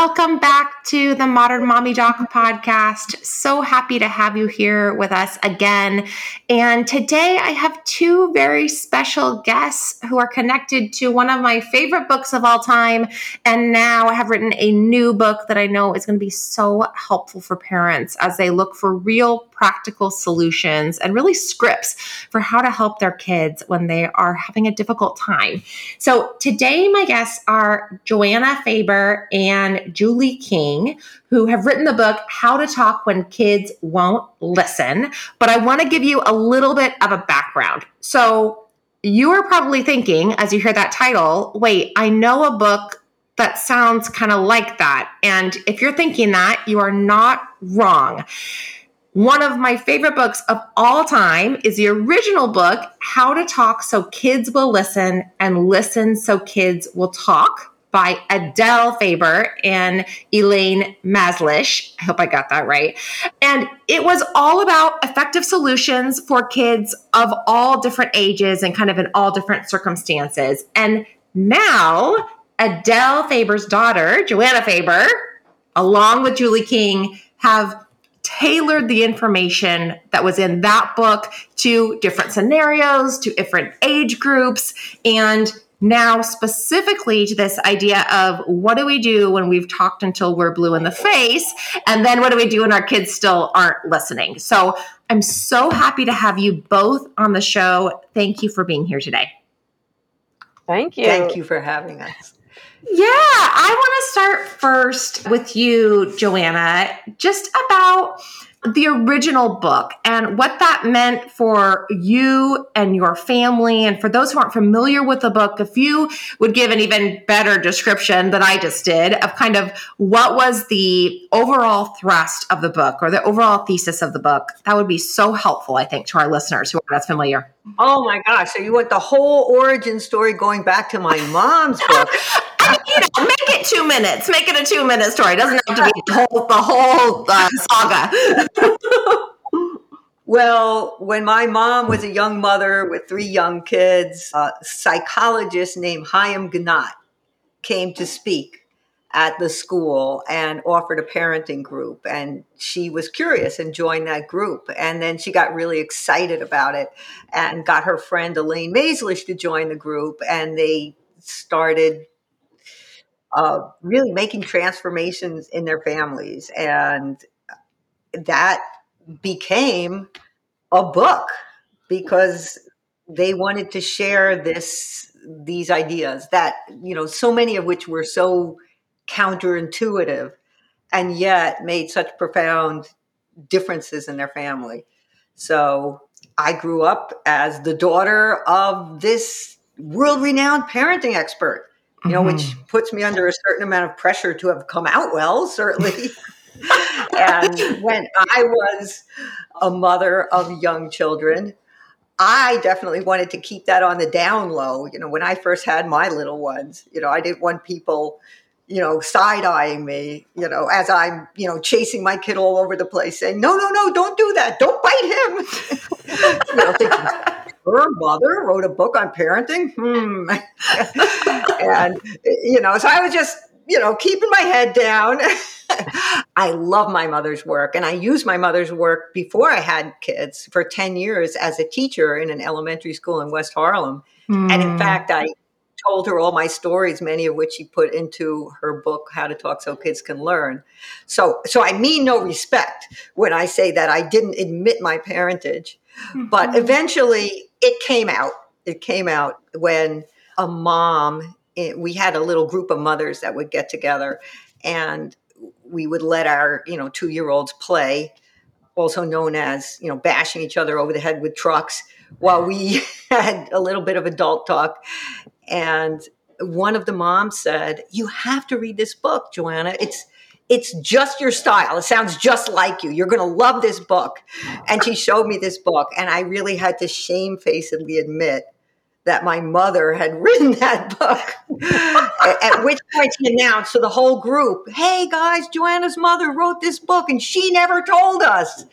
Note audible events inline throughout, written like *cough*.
Welcome back to the Modern Mommy Doc podcast. So happy to have you here with us again. And today I have two very special guests who are connected to one of my favorite books of all time. And now I have written a new book that I know is going to be so helpful for parents as they look for real practical solutions and really scripts for how to help their kids when they are having a difficult time. So today, my guests are Joanna Faber and Julie King, who have written the book How to Talk When Kids Won't Listen. But I want to give you a little bit of a background. So you are probably thinking, as you hear that title, wait, I know a book that sounds kind of like that. And if you're thinking that, you are not wrong. One of my favorite books of all time is the original book, How to Talk So Kids Will Listen and Listen So Kids Will Talk by Adele Faber and Elaine Mazlish. I hope I got that right. And it was all about effective solutions for kids of all different ages and kind of in all different circumstances. And now Adele Faber's daughter, Joanna Faber, along with Julie King, have tailored the information that was in that book to different scenarios, to different age groups, and now specifically to this idea of what do we do when we've talked until we're blue in the face? And then what do we do when our kids still aren't listening? So I'm so happy to have you both on the show. Thank you for being here today. Thank you. Thank you for having us. Yeah, I want to start first with you, Joanna, just about the original book and what that meant for you and your family. And for those who aren't familiar with the book, if you would give an even better description than I just did of kind of what was the overall thrust of the book or the overall thesis of the book, that would be so helpful, I think, to our listeners who are less familiar. Oh my gosh. So you want the whole origin story going back to my mom's book? *laughs* you know, make it two minutes. Make it a two minute story. It doesn't have to be the whole, the whole uh, saga. *laughs* well, when my mom was a young mother with three young kids, a psychologist named Chaim Ginott came to speak at the school and offered a parenting group and she was curious and joined that group and then she got really excited about it and got her friend elaine Mazlish to join the group and they started uh, really making transformations in their families. And that became a book because they wanted to share this these ideas that you know so many of which were so counterintuitive and yet made such profound differences in their family so i grew up as the daughter of this world renowned parenting expert you know, mm-hmm. which puts me under a certain amount of pressure to have come out well, certainly. *laughs* and when I was a mother of young children, I definitely wanted to keep that on the down low. You know, when I first had my little ones, you know, I didn't want people, you know, side eyeing me, you know, as I'm, you know, chasing my kid all over the place saying, no, no, no, don't do that. Don't bite him. *laughs* you know, thinking, her mother wrote a book on parenting. Hmm. *laughs* and, you know, so I was just, you know, keeping my head down. *laughs* I love my mother's work, and I used my mother's work before I had kids for 10 years as a teacher in an elementary school in West Harlem. Mm. And in hmm. fact, I told her all my stories, many of which she put into her book, How to Talk So Kids Can Learn. So, so I mean no respect when I say that I didn't admit my parentage. Mm-hmm. But eventually it came out. It came out when a mom, eh, we had a little group of mothers that would get together and we would let our you know two year olds play, also known as you know bashing each other over the head with trucks, while we *laughs* had a little bit of adult talk. And one of the moms said, "You have to read this book, Joanna. It's it's just your style. It sounds just like you. You're going to love this book." And she showed me this book, and I really had to shamefacedly admit that my mother had *laughs* written that book. At which point she announced to the whole group, Hey guys, Joanna's mother wrote this book and she never told us.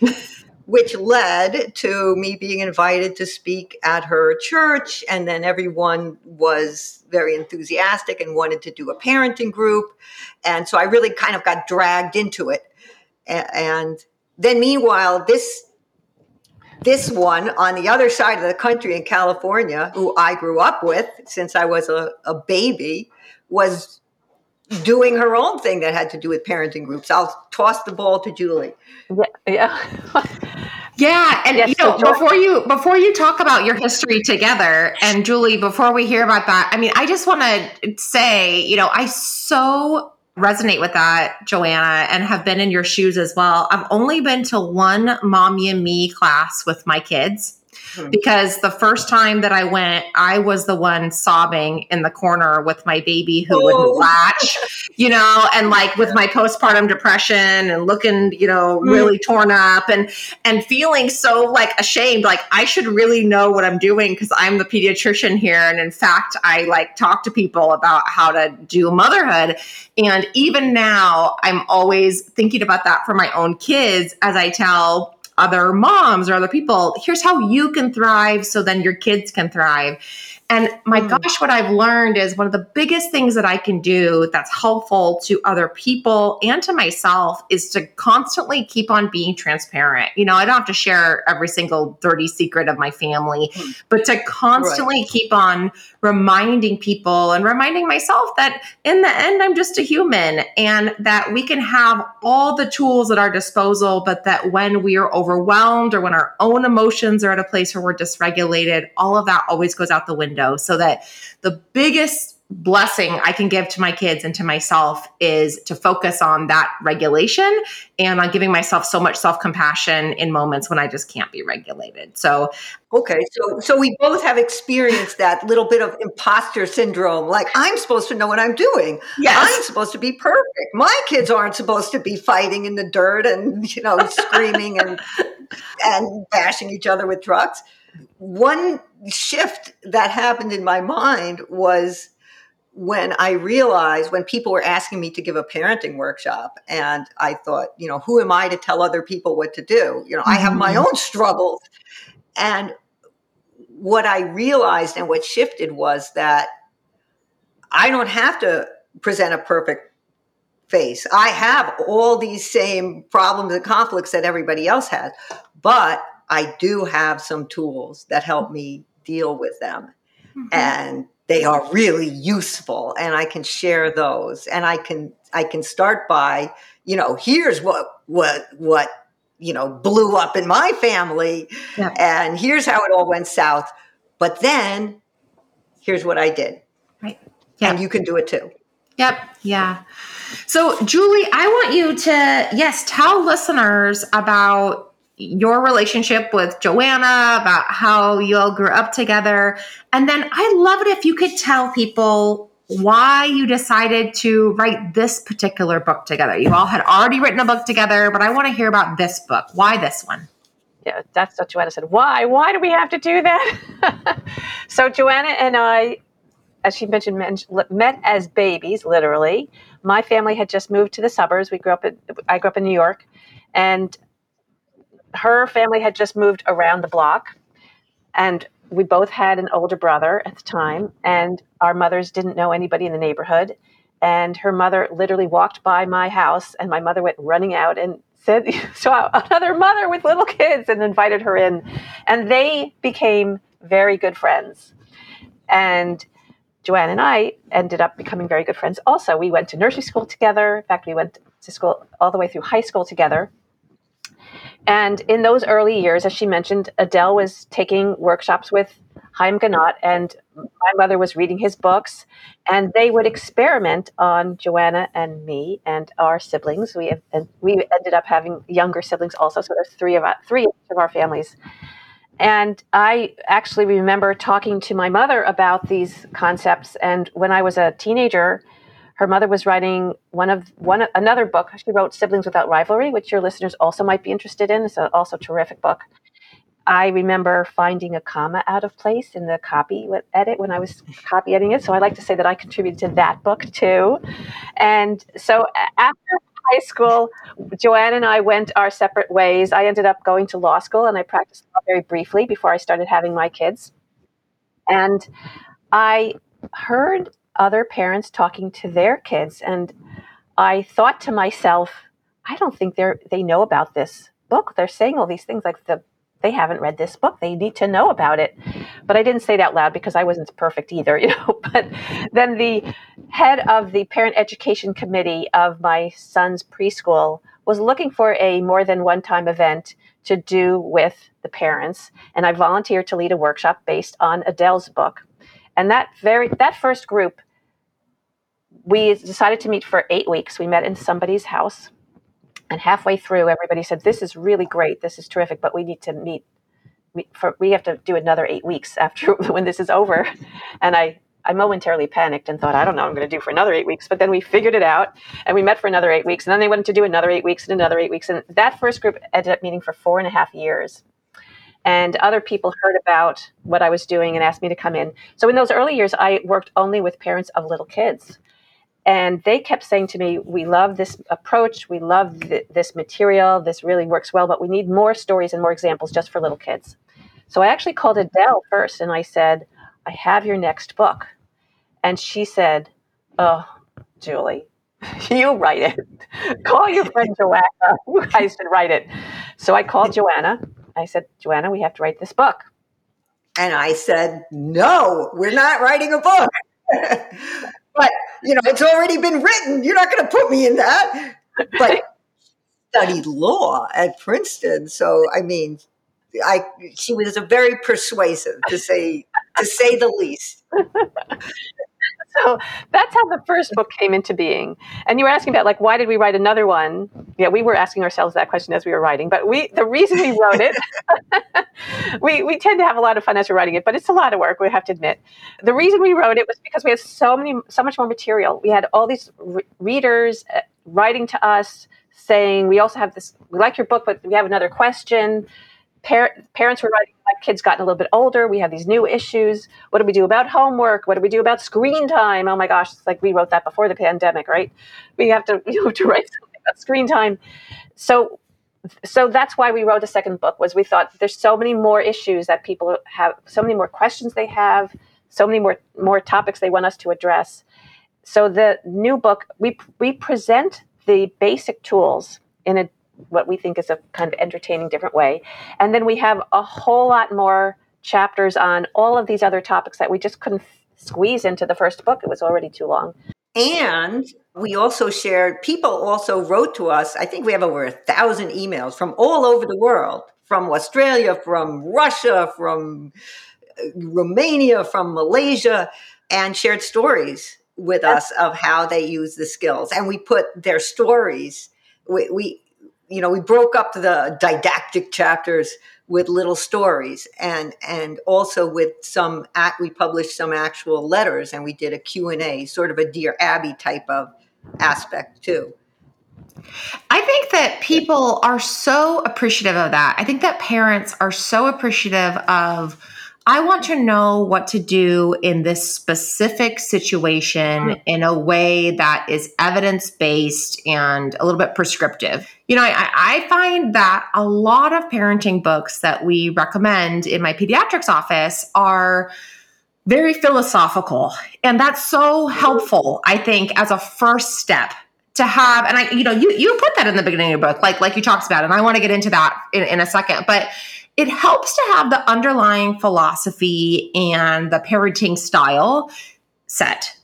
Which led to me being invited to speak at her church. And then everyone was very enthusiastic and wanted to do a parenting group. And so I really kind of got dragged into it. And then, meanwhile, this this one on the other side of the country in California, who I grew up with since I was a, a baby, was doing her own thing that had to do with parenting groups. I'll toss the ball to Julie. Yeah. Yeah. *laughs* yeah and yes, you know, so before you before you talk about your history together, and Julie, before we hear about that, I mean, I just want to say, you know, I so resonate with that, Joanna, and have been in your shoes as well. I've only been to one mommy and me class with my kids. Hmm. because the first time that I went, I was the one sobbing in the corner with my baby who oh. wouldn't latch, you know, and *laughs* like with my postpartum depression and looking, you know, hmm. really torn up and and feeling so like ashamed, like I should really know what I'm doing because I'm the pediatrician here, and in fact, I like talk to people about how to do motherhood, and even now, I'm always thinking about that for my own kids as I tell other moms or other people here's how you can thrive so then your kids can thrive and my mm. gosh, what I've learned is one of the biggest things that I can do that's helpful to other people and to myself is to constantly keep on being transparent. You know, I don't have to share every single dirty secret of my family, mm. but to constantly right. keep on reminding people and reminding myself that in the end, I'm just a human and that we can have all the tools at our disposal, but that when we are overwhelmed or when our own emotions are at a place where we're dysregulated, all of that always goes out the window. So that the biggest blessing I can give to my kids and to myself is to focus on that regulation and on giving myself so much self-compassion in moments when I just can't be regulated. So okay, so so we both have experienced that little bit of imposter syndrome like I'm supposed to know what I'm doing. Yes. I'm supposed to be perfect. My kids aren't supposed to be fighting in the dirt and you know *laughs* screaming and and bashing each other with trucks one shift that happened in my mind was when I realized when people were asking me to give a parenting workshop, and I thought, you know, who am I to tell other people what to do? You know, mm-hmm. I have my mm-hmm. own *laughs* struggles. And what I realized and what shifted was that I don't have to present a perfect face. I have all these same problems and conflicts that everybody else has, but I do have some tools that help me deal with them. Mm-hmm. And they are really useful and I can share those. And I can I can start by, you know, here's what what what you know blew up in my family yeah. and here's how it all went south. But then here's what I did. Right. Yeah. And you can do it too. Yep. Yeah. So, Julie, I want you to, yes, tell listeners about your relationship with Joanna, about how you all grew up together. And then I love it if you could tell people why you decided to write this particular book together. You all had already written a book together, but I want to hear about this book. Why this one? Yeah, that's what Joanna said. Why? Why do we have to do that? *laughs* so Joanna and I, as she mentioned, met as babies, literally. My family had just moved to the suburbs. We grew up in, I grew up in New York, and her family had just moved around the block, and we both had an older brother at the time, and our mothers didn't know anybody in the neighborhood. And her mother literally walked by my house, and my mother went running out and said, *laughs* saw uh, another mother with little kids and invited her in. And they became very good friends. And Joanne and I ended up becoming very good friends also. We went to nursery school together. In fact, we went to school all the way through high school together. And in those early years, as she mentioned, Adele was taking workshops with Chaim Ginott, and my mother was reading his books, and they would experiment on Joanna and me and our siblings. We and we ended up having younger siblings also, so there's three of us, three of our families. And I actually remember talking to my mother about these concepts. And when I was a teenager, her mother was writing one of one another book. She wrote Siblings Without Rivalry, which your listeners also might be interested in. It's a, also a terrific book. I remember finding a comma out of place in the copy edit when I was copy editing it. So I like to say that I contributed to that book too. And so after high school, Joanne and I went our separate ways. I ended up going to law school and I practiced law very briefly before I started having my kids. And I heard other parents talking to their kids and I thought to myself, I don't think they're they know about this book. They're saying all these things like the they haven't read this book. They need to know about it. But I didn't say it out loud because I wasn't perfect either, *laughs* you know. But then the head of the parent education committee of my son's preschool was looking for a more than one time event to do with the parents. And I volunteered to lead a workshop based on Adele's book. And that very that first group, we decided to meet for eight weeks. We met in somebody's house and halfway through, everybody said, "This is really great. This is terrific, but we need to meet. For, we have to do another eight weeks after *laughs* when this is over." And I, I momentarily panicked and thought, "I don't know. what I'm going to do for another eight weeks." But then we figured it out, and we met for another eight weeks, and then they wanted to do another eight weeks and another eight weeks, and that first group ended up meeting for four and a half years. And other people heard about what I was doing and asked me to come in. So in those early years, I worked only with parents of little kids and they kept saying to me, We love this approach. We love th- this material. This really works well, but we need more stories and more examples just for little kids. So I actually called Adele first and I said, I have your next book. And she said, Oh, Julie, *laughs* you write it. Call your friend Joanna. *laughs* You guys should write it. So I called Joanna. I said, Joanna, we have to write this book. And I said, No, we're not writing a book. *laughs* but you know, it's already been written. You're not going to put me in that. But *laughs* studied law at Princeton, so I mean, I she was a very persuasive to say to say the least. *laughs* so that's how the first book came into being. And you were asking about like why did we write another one? Yeah, we were asking ourselves that question as we were writing. But we the reason we wrote it, *laughs* we we tend to have a lot of fun as we're writing it, but it's a lot of work. We have to admit. The reason we wrote it was because we had so many so much more material. We had all these re- readers uh, writing to us saying we also have this we like your book but we have another question Par- parents were writing my kids gotten a little bit older. We have these new issues. What do we do about homework? What do we do about screen time? Oh my gosh it's like we wrote that before the pandemic right? We have to *laughs* you have to write something about screen time. So so that's why we wrote a second book was we thought there's so many more issues that people have so many more questions they have so many more more topics they want us to address. So the new book we we present the basic tools in a what we think is a kind of entertaining different way. And then we have a whole lot more chapters on all of these other topics that we just couldn't squeeze into the first book. It was already too long. And we also shared, people also wrote to us. I think we have over a thousand emails from all over the world from Australia, from Russia, from uh, Romania, from Malaysia, and shared stories with us of how they use the skills. And we put their stories, we, we you know we broke up the didactic chapters with little stories and and also with some act we published some actual letters and we did a q&a sort of a dear abby type of aspect too I think that people are so appreciative of that. I think that parents are so appreciative of I want to know what to do in this specific situation mm. in a way that is evidence based and a little bit prescriptive. You know, I, I, find that a lot of parenting books that we recommend in my pediatrics office are very philosophical. And that's so helpful, I think, as a first step to have and i you know you you put that in the beginning of your book like like you talked about and i want to get into that in, in a second but it helps to have the underlying philosophy and the parenting style set.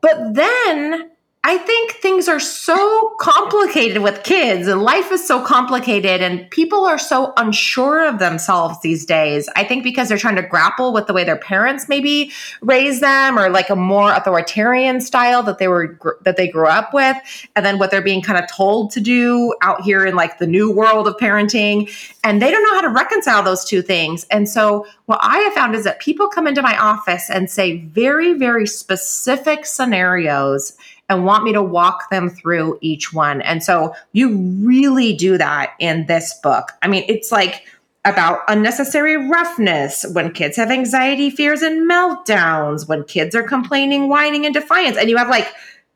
But then I think things are so complicated with kids and life is so complicated and people are so unsure of themselves these days. I think because they're trying to grapple with the way their parents maybe raised them or like a more authoritarian style that they were that they grew up with and then what they're being kind of told to do out here in like the new world of parenting and they don't know how to reconcile those two things. And so what I have found is that people come into my office and say very very specific scenarios and want me to walk them through each one. And so you really do that in this book. I mean, it's like about unnecessary roughness, when kids have anxiety, fears, and meltdowns, when kids are complaining, whining, and defiance. And you have like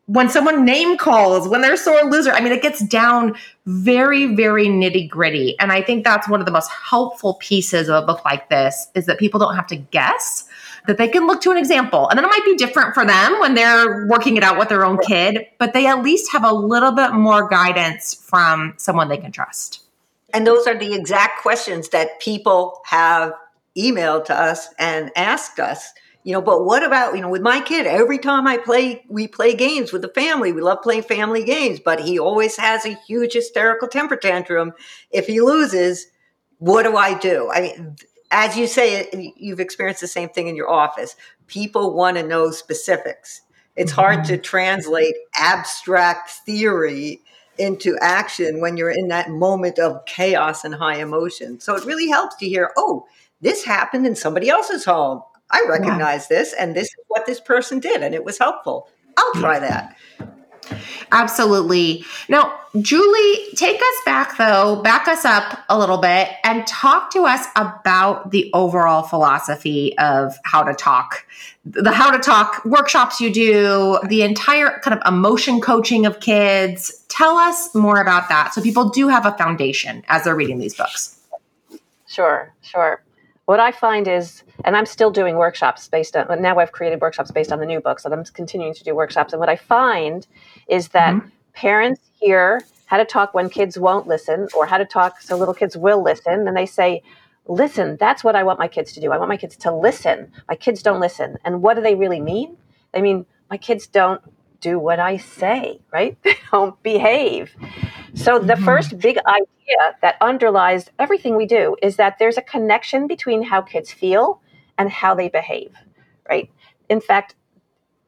when someone name calls, when they're sore loser. I mean, it gets down very, very nitty gritty. And I think that's one of the most helpful pieces of a book like this is that people don't have to guess that they can look to an example. And then it might be different for them when they're working it out with their own kid, but they at least have a little bit more guidance from someone they can trust. And those are the exact questions that people have emailed to us and asked us you know but what about you know with my kid every time i play we play games with the family we love playing family games but he always has a huge hysterical temper tantrum if he loses what do i do i mean as you say, you've experienced the same thing in your office. People want to know specifics. It's hard mm-hmm. to translate abstract theory into action when you're in that moment of chaos and high emotion. So it really helps to hear, oh, this happened in somebody else's home. I recognize yeah. this, and this is what this person did, and it was helpful. I'll try that. Absolutely. Now, Julie, take us back though, back us up a little bit and talk to us about the overall philosophy of how to talk. The how to talk workshops you do, the entire kind of emotion coaching of kids. Tell us more about that so people do have a foundation as they're reading these books. Sure, sure what I find is, and I'm still doing workshops based on, now I've created workshops based on the new books, and I'm continuing to do workshops. And what I find is that mm-hmm. parents hear how to talk when kids won't listen, or how to talk so little kids will listen, and they say, Listen, that's what I want my kids to do. I want my kids to listen. My kids don't listen. And what do they really mean? They mean, my kids don't do what I say, right? *laughs* They don't behave. So, the mm-hmm. first big idea that underlies everything we do is that there's a connection between how kids feel and how they behave, right? In fact,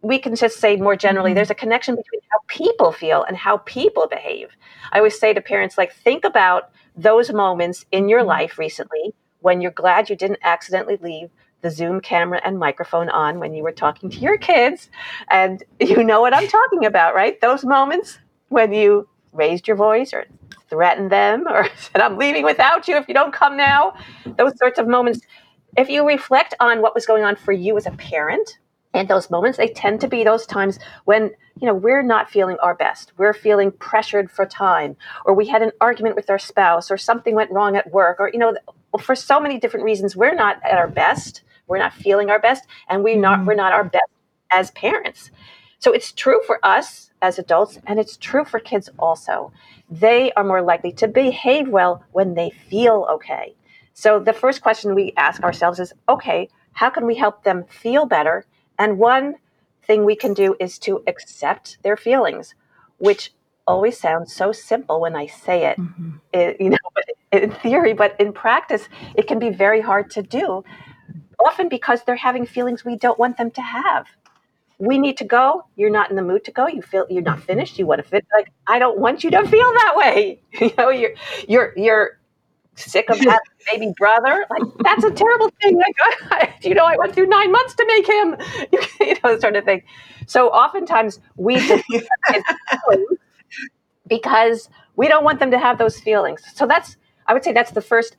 we can just say more generally mm-hmm. there's a connection between how people feel and how people behave. I always say to parents, like, think about those moments in your mm-hmm. life recently when you're glad you didn't accidentally leave the Zoom camera and microphone on when you were talking to your kids. And *laughs* you know what I'm talking about, right? Those moments when you raised your voice or threatened them or *laughs* said, I'm leaving without you if you don't come now. Those sorts of moments. If you reflect on what was going on for you as a parent, and those moments, they tend to be those times when, you know, we're not feeling our best. We're feeling pressured for time, or we had an argument with our spouse, or something went wrong at work, or, you know, for so many different reasons, we're not at our best. We're not feeling our best, and we not mm-hmm. we're not our best as parents. So it's true for us as adults, and it's true for kids also. They are more likely to behave well when they feel okay. So the first question we ask ourselves is okay, how can we help them feel better? And one thing we can do is to accept their feelings, which always sounds so simple when I say it, mm-hmm. it you know, *laughs* in theory, but in practice, it can be very hard to do, often because they're having feelings we don't want them to have we need to go. You're not in the mood to go. You feel you're not finished. You want to fit. Like I don't want you to feel that way. *laughs* You know, you're you're you're sick of that baby brother. Like that's a terrible thing. Like *laughs* I, you know, I went through nine months to make him. *laughs* You know, sort of thing. So oftentimes we because we don't want them to have those feelings. So that's I would say that's the first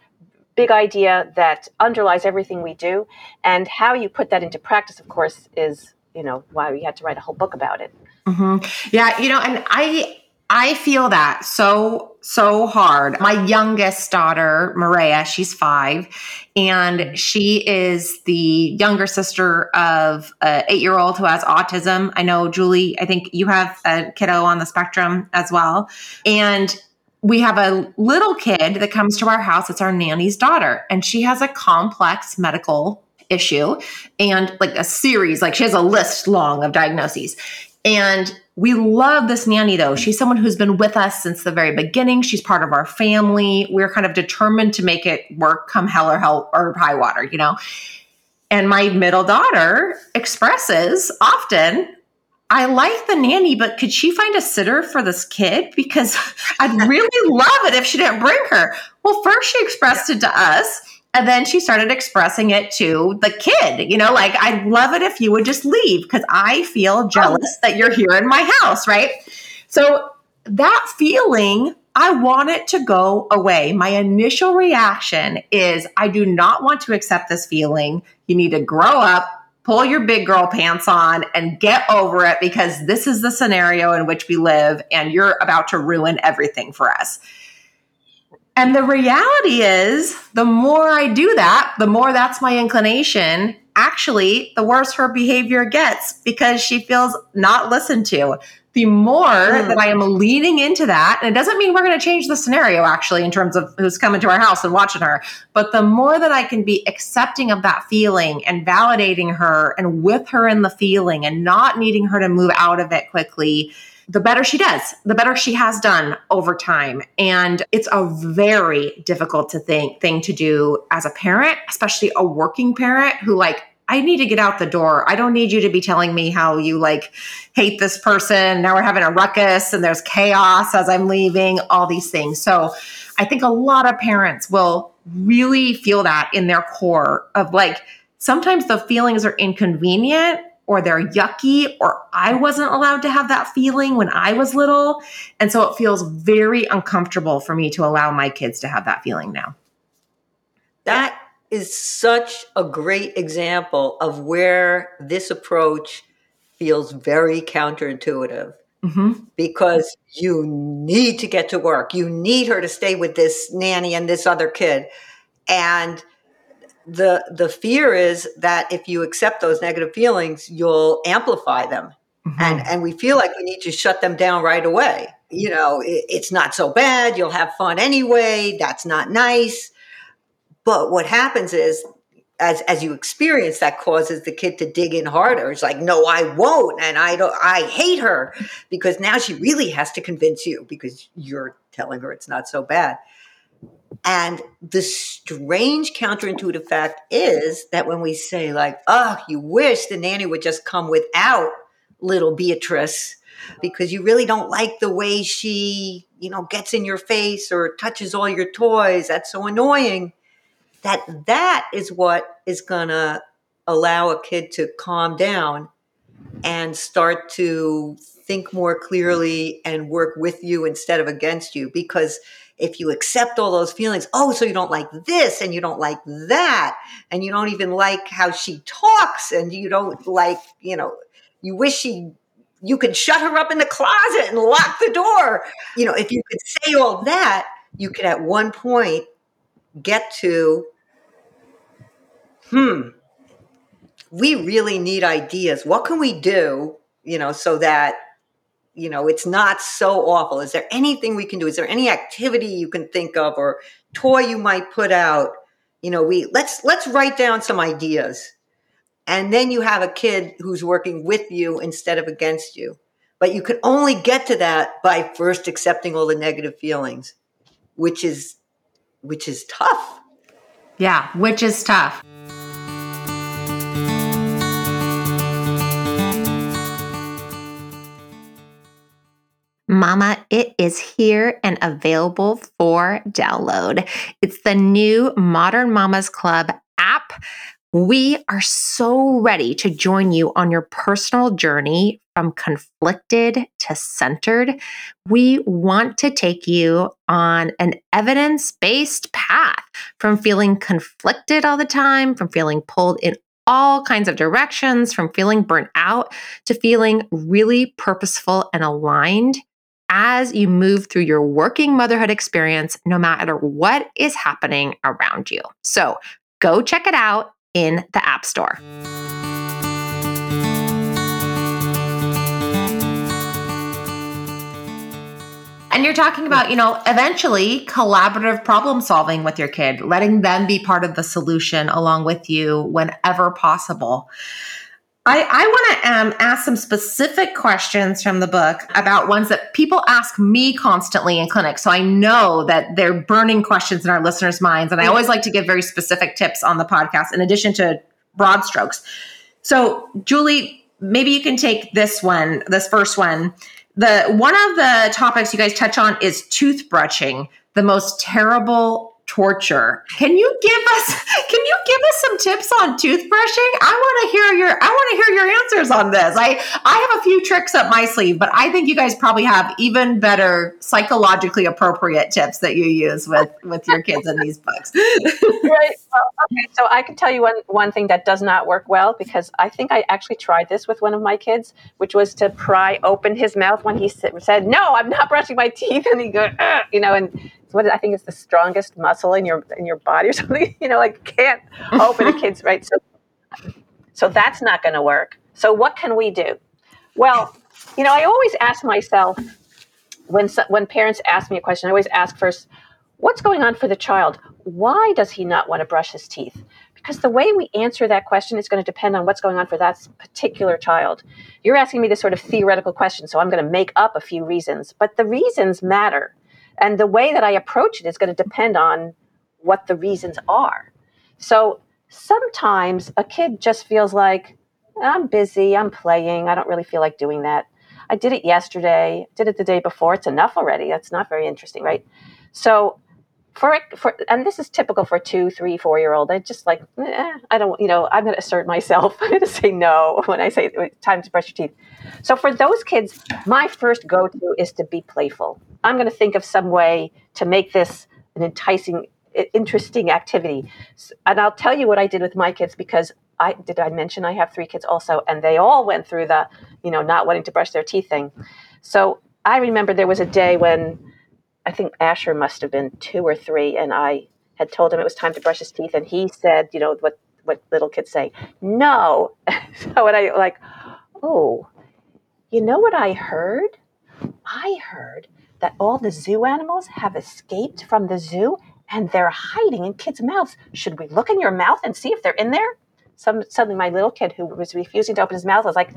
big idea that underlies everything we do and how you put that into practice of course is you know why we had to write a whole book about it. Mm-hmm. yeah you know and i i feel that so so hard. My youngest daughter maria she's five and she is the younger sister of an eight year old who has autism. I know julie i think you have a kiddo on the spectrum as well. And we have a little kid that comes to our house. It's our nanny's daughter, and she has a complex medical issue and like a series, like she has a list long of diagnoses. And we love this nanny though. She's someone who's been with us since the very beginning. She's part of our family. We're kind of determined to make it work come hell or hell or high water, you know. And my middle daughter expresses often, I like the nanny, but could she find a sitter for this kid? Because *laughs* I'd really love it if she didn't bring her. Well, first she expressed it to us and then she started expressing it to the kid, you know, like, I'd love it if you would just leave because I feel oh. jealous that you're here in my house, right? So that feeling, I want it to go away. My initial reaction is, I do not want to accept this feeling. You need to grow up, pull your big girl pants on, and get over it because this is the scenario in which we live, and you're about to ruin everything for us. And the reality is, the more I do that, the more that's my inclination. Actually, the worse her behavior gets because she feels not listened to. The more mm. that I am leaning into that, and it doesn't mean we're going to change the scenario actually in terms of who's coming to our house and watching her, but the more that I can be accepting of that feeling and validating her and with her in the feeling and not needing her to move out of it quickly, the better she does, the better she has done over time. And it's a very difficult to think thing to do as a parent, especially a working parent who like I need to get out the door. I don't need you to be telling me how you like hate this person. Now we're having a ruckus and there's chaos as I'm leaving, all these things. So I think a lot of parents will really feel that in their core of like sometimes the feelings are inconvenient or they're yucky or I wasn't allowed to have that feeling when I was little. And so it feels very uncomfortable for me to allow my kids to have that feeling now. That is such a great example of where this approach feels very counterintuitive. Mm-hmm. Because you need to get to work. You need her to stay with this nanny and this other kid. And the the fear is that if you accept those negative feelings you'll amplify them mm-hmm. and and we feel like we need to shut them down right away you know it, it's not so bad you'll have fun anyway that's not nice but what happens is as as you experience that causes the kid to dig in harder it's like no i won't and i don't i hate her because now she really has to convince you because you're telling her it's not so bad and the strange counterintuitive fact is that when we say, like, oh, you wish the nanny would just come without little Beatrice because you really don't like the way she, you know, gets in your face or touches all your toys. That's so annoying. That that is what is going to allow a kid to calm down and start to think more clearly and work with you instead of against you because if you accept all those feelings, oh, so you don't like this and you don't like that, and you don't even like how she talks, and you don't like, you know, you wish she you could shut her up in the closet and lock the door. You know, if you could say all that, you could at one point get to, hmm, we really need ideas. What can we do, you know, so that you know it's not so awful? Is there anything we can do? Is there any activity you can think of or toy you might put out? You know we let's let's write down some ideas. And then you have a kid who's working with you instead of against you. But you can only get to that by first accepting all the negative feelings which is which is tough. Yeah which is tough Mama, it is here and available for download. It's the new Modern Mamas Club app. We are so ready to join you on your personal journey from conflicted to centered. We want to take you on an evidence based path from feeling conflicted all the time, from feeling pulled in all kinds of directions, from feeling burnt out to feeling really purposeful and aligned as you move through your working motherhood experience, no matter what is happening around you. So go check it out in the App Store. And you're talking about, you know, eventually collaborative problem solving with your kid, letting them be part of the solution along with you whenever possible. I, I want to um, ask some specific questions from the book about ones that people ask me constantly in clinic. So I know that they're burning questions in our listeners' minds. And I always like to give very specific tips on the podcast in addition to broad strokes. So, Julie, maybe you can take this one, this first one. The one of the topics you guys touch on is toothbrushing, the most terrible torture. Can you give us *laughs* can you give us some tips on toothbrushing? I want to hear your I want to hear your answers on this. I I have a few tricks up my sleeve, but I think you guys probably have even better psychologically appropriate tips that you use with with your kids in these books. *laughs* right. Well, okay, so I can tell you one one thing that does not work well because I think I actually tried this with one of my kids, which was to pry open his mouth when he said, "No, I'm not brushing my teeth," and he go, you know, and what I think is the strongest muscle in your in your body or *laughs* something. You know, like can't open a *laughs* kid's right. So, so that's not going to work. So what can we do? Well, you know, I always ask myself when when parents ask me a question, I always ask first, what's going on for the child? Why does he not want to brush his teeth? Because the way we answer that question is going to depend on what's going on for that particular child. You're asking me this sort of theoretical question, so I'm going to make up a few reasons, but the reasons matter. And the way that I approach it is going to depend on what the reasons are. So sometimes a kid just feels like, I'm busy, I'm playing, I don't really feel like doing that. I did it yesterday, did it the day before. It's enough already. That's not very interesting, right? So for for and this is typical for two, three, four year old. I just like eh, I don't you know I'm going to assert myself. *laughs* I'm going to say no *laughs* when I say time to brush your teeth. So for those kids, my first go to is to be playful. I'm going to think of some way to make this an enticing, interesting activity. And I'll tell you what I did with my kids because I did I mention I have three kids also, and they all went through the you know not wanting to brush their teeth thing. So I remember there was a day when I think Asher must have been two or three, and I had told him it was time to brush his teeth, and he said, you know, what what little kids say, no. *laughs* so when I like, oh, you know what I heard? I heard that all the zoo animals have escaped from the zoo and they're hiding in kids' mouths. Should we look in your mouth and see if they're in there? Some suddenly my little kid who was refusing to open his mouth was like,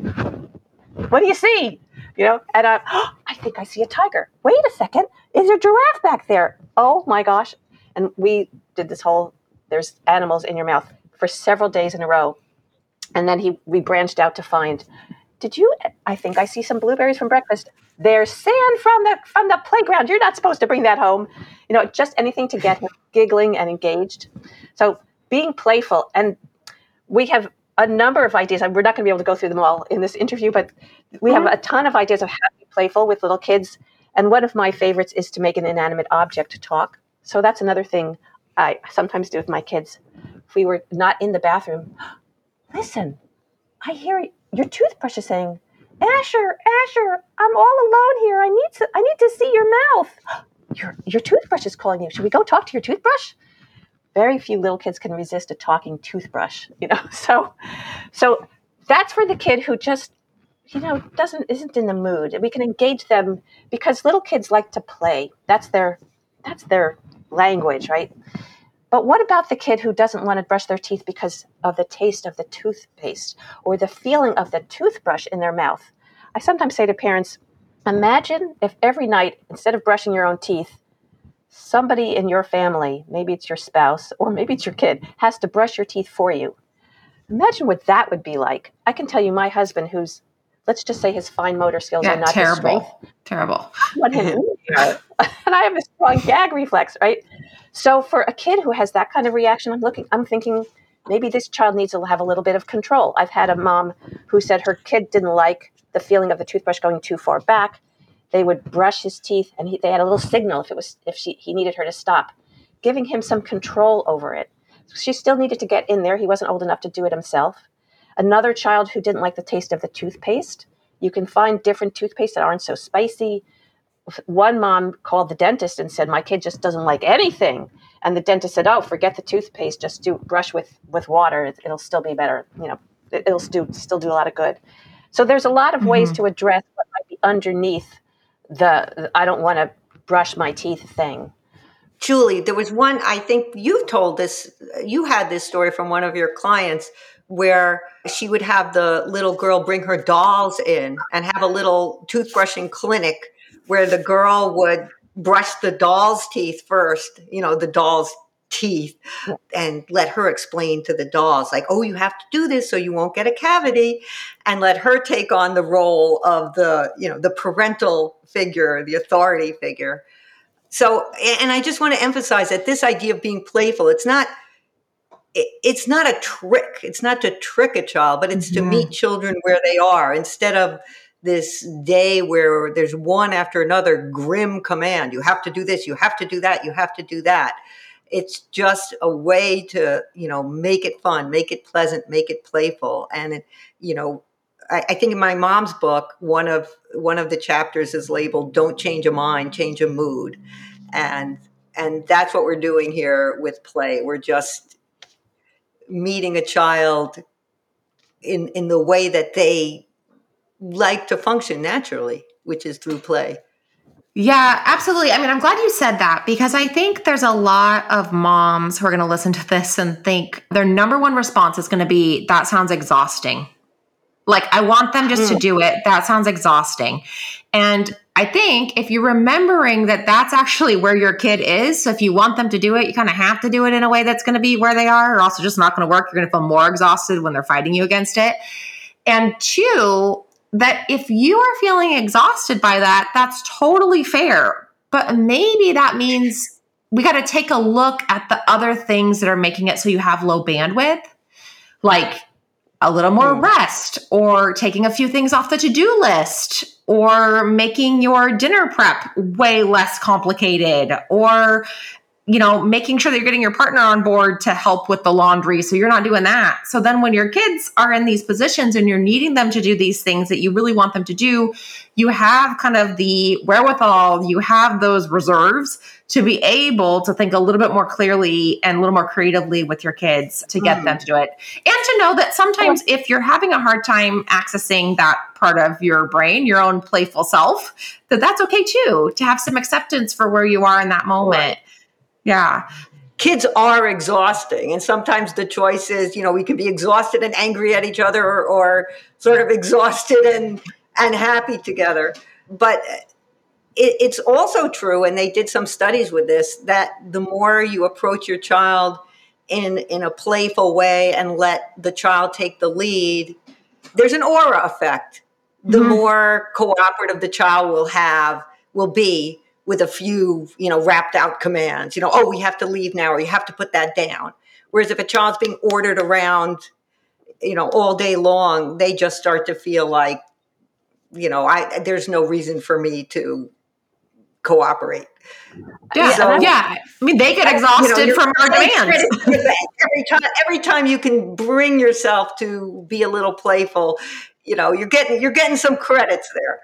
"What do you see?" You know, and I, oh, *gasps* I think I see a tiger. Wait a second, is a giraffe back there? Oh my gosh! And we did this whole there's animals in your mouth for several days in a row, and then he we branched out to find. Did you? I think I see some blueberries from breakfast. There's sand from the from the playground. You're not supposed to bring that home. You know, just anything to get him *laughs* giggling and engaged. So being playful, and we have a number of ideas. We're not going to be able to go through them all in this interview, but we have a ton of ideas of how to be playful with little kids. And one of my favorites is to make an inanimate object talk. So that's another thing I sometimes do with my kids. If we were not in the bathroom, *gasps* listen, I hear your toothbrush is saying, Asher, Asher, I'm all alone here. I need to I need to see your mouth. *gasps* Your your toothbrush is calling you. Should we go talk to your toothbrush? Very few little kids can resist a talking toothbrush, you know. *laughs* So so that's for the kid who just you know doesn't isn't in the mood. We can engage them because little kids like to play. That's their that's their language, right? But what about the kid who doesn't want to brush their teeth because of the taste of the toothpaste or the feeling of the toothbrush in their mouth? I sometimes say to parents, imagine if every night, instead of brushing your own teeth, somebody in your family, maybe it's your spouse or maybe it's your kid, has to brush your teeth for you. Imagine what that would be like. I can tell you, my husband, who's let's just say his fine motor skills yeah, are not terrible, terrible. *laughs* *laughs* and I have a strong gag reflex, right? So for a kid who has that kind of reaction, I'm looking, I'm thinking maybe this child needs to have a little bit of control. I've had a mom who said her kid didn't like the feeling of the toothbrush going too far back they would brush his teeth and he, they had a little signal if it was if she he needed her to stop giving him some control over it. She still needed to get in there. He wasn't old enough to do it himself. Another child who didn't like the taste of the toothpaste. You can find different toothpaste that aren't so spicy. One mom called the dentist and said my kid just doesn't like anything. And the dentist said oh forget the toothpaste. Just do brush with with water. It'll still be better. You know it'll still still do a lot of good. So there's a lot of ways mm-hmm. to address what might be underneath the I don't want to brush my teeth thing. Julie, there was one, I think you told this, you had this story from one of your clients where she would have the little girl bring her dolls in and have a little toothbrushing clinic where the girl would brush the doll's teeth first, you know, the doll's teeth and let her explain to the dolls like oh you have to do this so you won't get a cavity and let her take on the role of the you know the parental figure the authority figure. So and i just want to emphasize that this idea of being playful it's not it's not a trick it's not to trick a child but it's to meet children where they are. Instead of this day where there's one after another grim command you have to do this you have to do that you have to do that it's just a way to you know make it fun make it pleasant make it playful. And you know I, I, think in my mom's book one of one of the chapters is labeled don't change a mind change a mood. And and that's what we're doing here with play. We're just meeting a child in in the way that they like to function naturally which is through play yeah, absolutely. I mean, I'm glad you said that because I think there's a lot of moms who are going to listen to this and think their number one response is going to be, that sounds exhausting. Like, I want them just to hmm. do it. That sounds exhausting. And I think if you're remembering that that's actually where your kid is, so if you want them to do it, you kind of have to do it in a way that's going to be where they are, or also just not going to work. You're going to feel more exhausted when they're fighting you against it. And two, that if you are feeling exhausted by that, that's totally fair. But maybe that means we got to take a look at the other things that are making it so you have low bandwidth, like a little more mm. rest, or taking a few things off the to do list, or making your dinner prep way less complicated, or you know, making sure that you're getting your partner on board to help with the laundry. So you're not doing that. So then when your kids are in these positions and you're needing them to do these things that you really want them to do, you have kind of the wherewithal, you have those reserves to be able to think a little bit more clearly and a little more creatively with your kids to get mm. them to do it. And to know that sometimes if you're having a hard time accessing that part of your brain, your own playful self, that that's okay too, to have some acceptance for where you are in that moment. Yeah. Kids are exhausting. And sometimes the choice is, you know, we can be exhausted and angry at each other or, or sort of exhausted and, and happy together. But it, it's also true, and they did some studies with this, that the more you approach your child in, in a playful way and let the child take the lead, there's an aura effect. The mm-hmm. more cooperative the child will have, will be, with a few, you know, wrapped out commands, you know, oh, we have to leave now or you have to put that down. Whereas if a child's being ordered around, you know, all day long, they just start to feel like, you know, I there's no reason for me to cooperate. Yeah, so, yeah. I mean, they get exhausted you know, from our demands. every time, every time you can bring yourself to be a little playful, you know, you're getting you're getting some credits there.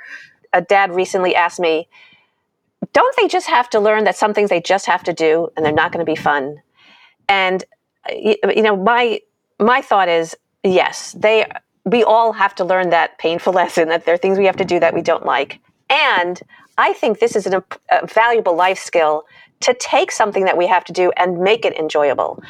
A dad recently asked me, don't they just have to learn that some things they just have to do and they're not going to be fun? And uh, you know, my my thought is yes, they we all have to learn that painful *laughs* lesson that there are things we have to do that we don't like. And I think this is an, a valuable life skill to take something that we have to do and make it enjoyable.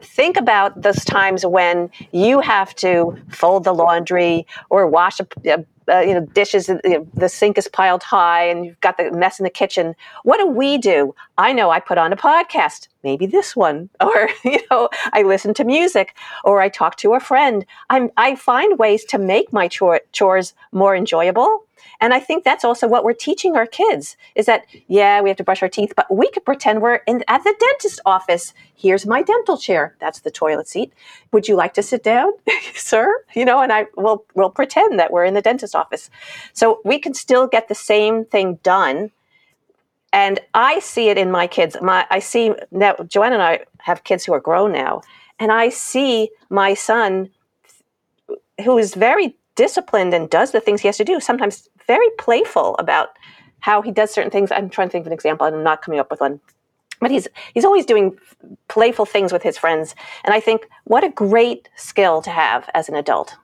Think about those times when you have to fold the laundry or wash a, a uh, you know dishes you know, the sink is piled high and you've got the mess in the kitchen. What do we do? I know i put on a podcast maybe this one *laughs* or you know i listen to music or i talk to a friend. I'm, i find ways to make my chore, chores more enjoyable and I think that's also what we're teaching our kids is that, yeah, we have to brush our teeth, but we could pretend we're in, at the dentist office. Here's my dental chair. That's the toilet seat. Would you like to sit down, *laughs* sir? You know, and I will we'll pretend that we're in the dentist office. So we can still get the same thing done. And I see it in my kids. My I see now Joanna and I have kids who are grown now, and I see my son who is very disciplined and does the things he has to do, sometimes very playful about how he does certain things. I'm trying to think of an example. and I'm not coming up with one. But he's he's always doing playful things with his friends. And I think what a great skill to have as an adult.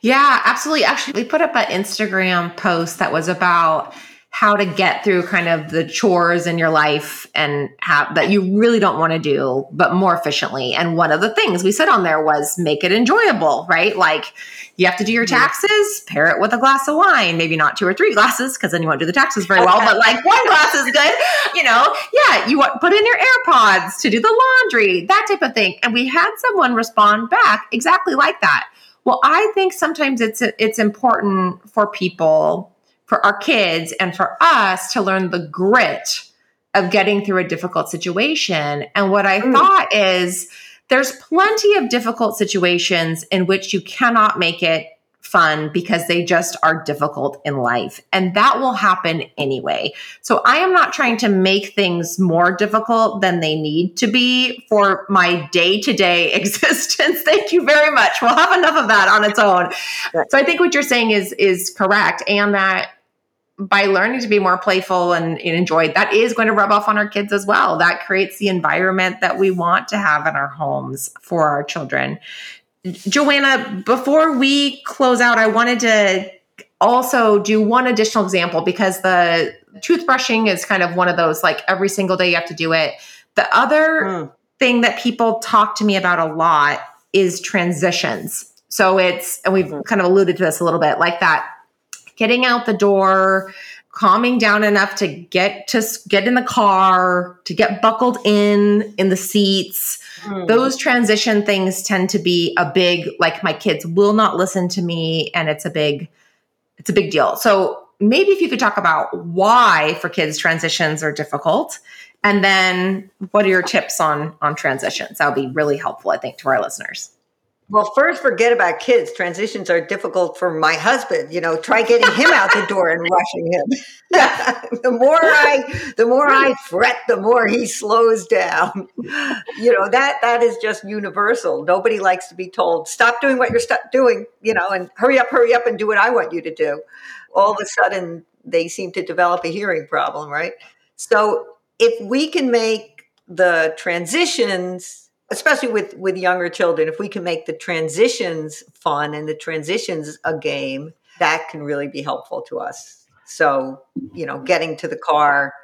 Yeah, absolutely. Actually, we put up an Instagram post that was about how to get through kind of the chores in your life and have that you really don't want to do, but more efficiently. And one of the things we said on there was make it enjoyable, right? Like you have to do your taxes, pair it with a glass of wine, maybe not two or three glasses, because then you won't do the taxes very well, but like one glass is good. You know, yeah, you want put in your AirPods to do the laundry, that type of thing. And we had someone respond back exactly like that. Well, I think sometimes it's it's important for people for our kids and for us to learn the grit of getting through a difficult situation. And what I mm. thought is there's plenty of difficult situations in which you cannot make it fun because they just are difficult in life. And that will happen anyway. So I am not trying to make things more difficult than they need to be for my day to day existence. Thank you very much. We'll have enough of that on its own. So I think what you're saying is, is correct. And that by learning to be more playful and, and enjoy that is going to rub off on our kids as well. That creates the environment that we want to have in our homes for our children. Joanna, before we close out, I wanted to also do one additional example because the toothbrushing is kind of one of those like every single day you have to do it. The other mm. thing that people talk to me about a lot is transitions. So it's, and we've hmm. kind of alluded to this a little bit, like that getting out the door, calming down enough to get to get in the car, to get buckled in in the seats. Mm. Those transition things tend to be a big like my kids will not listen to me and it's a big it's a big deal. So maybe if you could talk about why for kids transitions are difficult and then what are your tips on on transitions? That would be really helpful I think to our listeners. Well, first, forget about kids. Transitions are difficult for my husband. You know, try getting him out the door and rushing him. *laughs* the more I, the more I fret, the more he slows down. You know that that is just universal. Nobody likes to be told stop doing what you're st- doing. You know, and hurry up, hurry up, and do what I want you to do. All of a sudden, they seem to develop a hearing problem, right? So, if we can make the transitions especially with with younger children if we can make the transitions fun and the transitions a game that can really be helpful to us. So you know getting to the car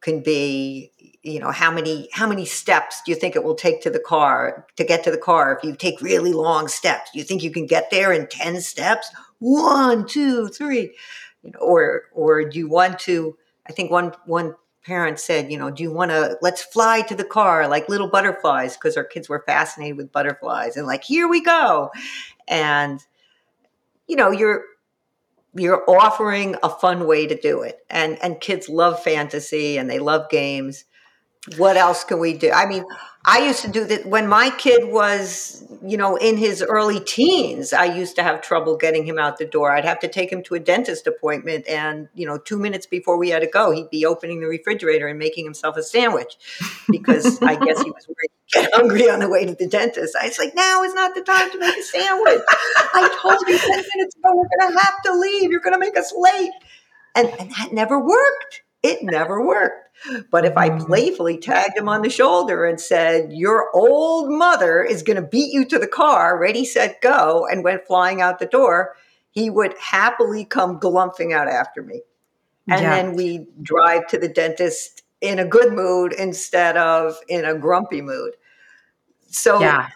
can be you know how many how many steps do you think it will take to the car to get to the car? If you take really long steps do you think you can get there in 10 steps? One two three you know, or or do you want to i think one one parents said, you know, do you want to let's fly to the car like little butterflies because our kids were fascinated with butterflies and like here we go. And you know, you're you're offering a fun way to do it. And and kids love fantasy and they love games. What else can we do? I mean, I used to do that when my kid was, you know, in his early teens. I used to have trouble getting him out the door. I'd have to take him to a dentist appointment, and you know, two minutes before we had to go, he'd be opening the refrigerator and making himself a sandwich because *laughs* I guess he was worried get hungry on the way to the dentist. I was like, now is not the time to make a sandwich. I told you ten minutes ago we're going to have to leave. You're going to make us late, and, and that never worked. It never worked. But if I mm. playfully tagged him on the shoulder and said, Your old mother is going to beat you to the car, ready, set, go, and went flying out the door, he would happily come glumphing out after me. And yeah. then we drive to the dentist in a good mood instead of in a grumpy mood. So yeah.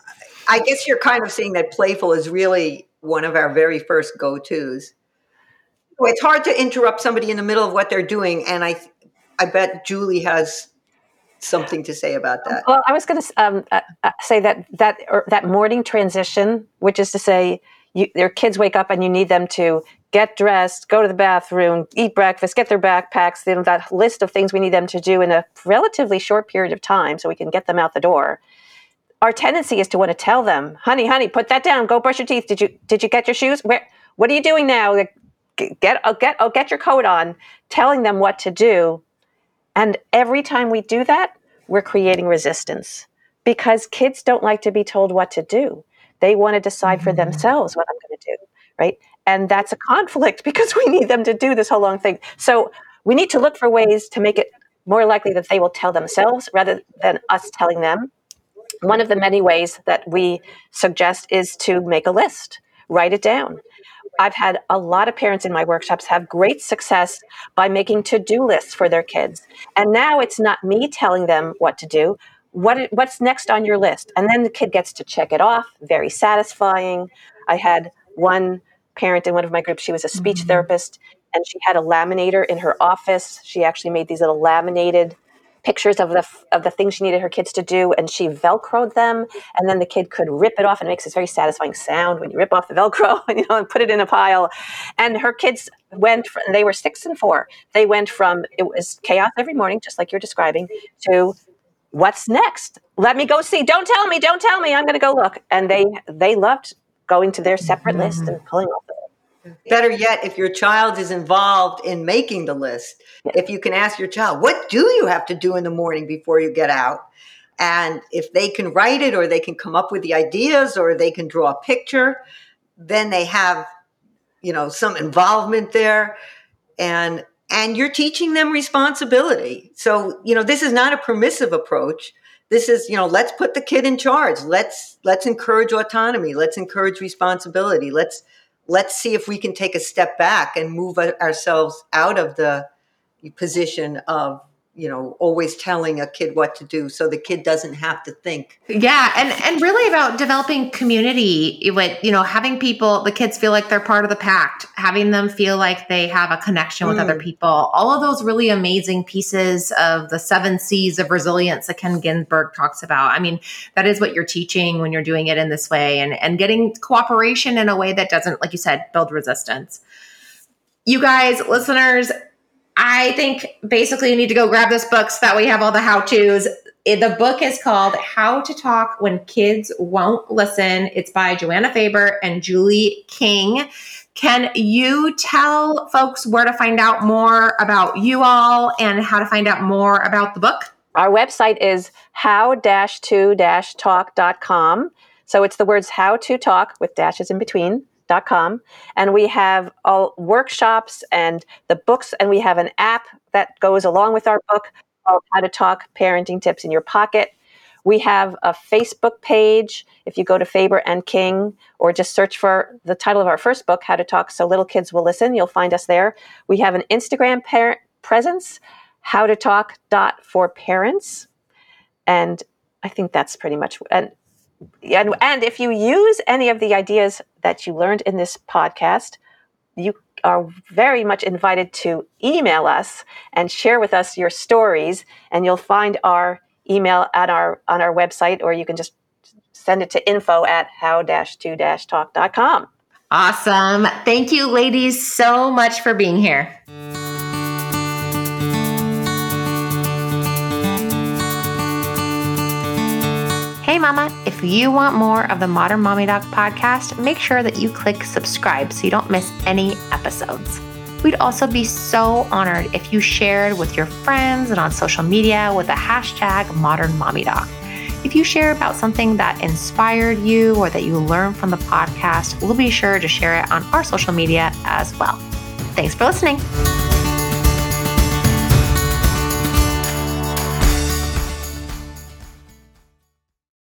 I guess you're kind of seeing that playful is really one of our very first go tos. It's hard to interrupt somebody in the middle of what they're doing. And I, I bet Julie has something to say about that. Well, I was going to um, uh, uh, say that that that morning transition, which is to say, you, kids wake up and you need them to get dressed, go to the bathroom, eat breakfast, get their backpacks. You know, that list of things we need them to do in a relatively short period of time, so we can get them out the door. Our tendency is to want to tell them, "Honey, honey, put that down. Go brush your teeth. Did you did you get your shoes? Where? What are you doing now? Get oh, get oh, get your coat on." Telling them what to do and every time we do that, we're creating resistance because kids don't like to be told what to do. They want to decide for mm-hmm. themselves what I'm going to do, right? And that's a conflict *laughs* because we need them to do this whole long thing. So we need to look for ways to make it more likely that they will tell themselves rather than us telling them. One of the many ways that we suggest is to make a list, write it down. I've had a lot of parents in my workshops have great success by making to do lists for their kids. And now it's not me telling them what to do. What, what's next on your list? And then the kid gets to check it off. Very satisfying. I had one parent in one of my groups, she was a speech mm-hmm. therapist, and she had a laminator in her office. She actually made these little laminated pictures of the of the things she needed her kids to do, and she velcroed them, and then the kid could rip it off, and it makes this very satisfying sound when you rip off the velcro, and *laughs* you know, and put it in a pile. And her kids went, from, they were six and four. They went from it was chaos every morning, just like you're describing, to what's next? Let me go see. Don't tell me. Don't tell me. I'm going to go look. And they they loved going to their separate mm-hmm. list and pulling off the Better yet, if your child is involved in making the list, if you can ask your child, what do you have to do in the morning before you get out? And if they can write it or they can come up with the ideas or they can draw a picture, then they have, you know, some involvement there. And and you're teaching them responsibility. So, you know, this is not a permissive approach. This is, you know, let's put the kid in charge. Let's let's encourage autonomy. Let's encourage responsibility. Let's let's see if we can take a step back and move ourselves out of the position of you know always telling a kid what to do so the kid doesn't have to think. Yeah and and really about developing community with you know having people the kids feel like they're part of the pact having them feel like they have a connection with mm. other people all of those really amazing pieces of the seven c's of resilience that ken ginsburg talks about. I mean that is what you're teaching when you're doing it in this way and and getting cooperation in a way that doesn't like you said build resistance. You guys listeners I think basically you need to go grab this book so that we have all the how to's. The book is called How to Talk When Kids Won't Listen. It's by Joanna Faber and Julie King. Can you tell folks where to find out more about you all and how to find out more about the book? Our website is how-to-talk.com. So it's the words how to talk with dashes in between com. And we have all workshops and the books and we have an app that goes along with our book called how to talk parenting tips in your pocket. We have a facebook page. If you go to faber and king or just search for the title of our first book how to talk so little kids will listen you'll find us there. We have an instagram parent presence how to talk dot for parents. And i think that's pretty much and and, and if you use any of the ideas that you learned in this podcast, you are very much invited to email us and share with us your stories. And you'll find our email at our on our website or you can just send it to info at how-to-talk.com awesome. Thank you ladies so much for being here Mama, if you want more of the Modern Mommy Doc podcast, make sure that you click subscribe so you don't miss any episodes. We'd also be so honored if you shared with your friends and on social media with the hashtag Modern Mommy Doc. If you share about something that inspired you or that you learned from the podcast, we'll be sure to share it on our social media as well. Thanks for listening.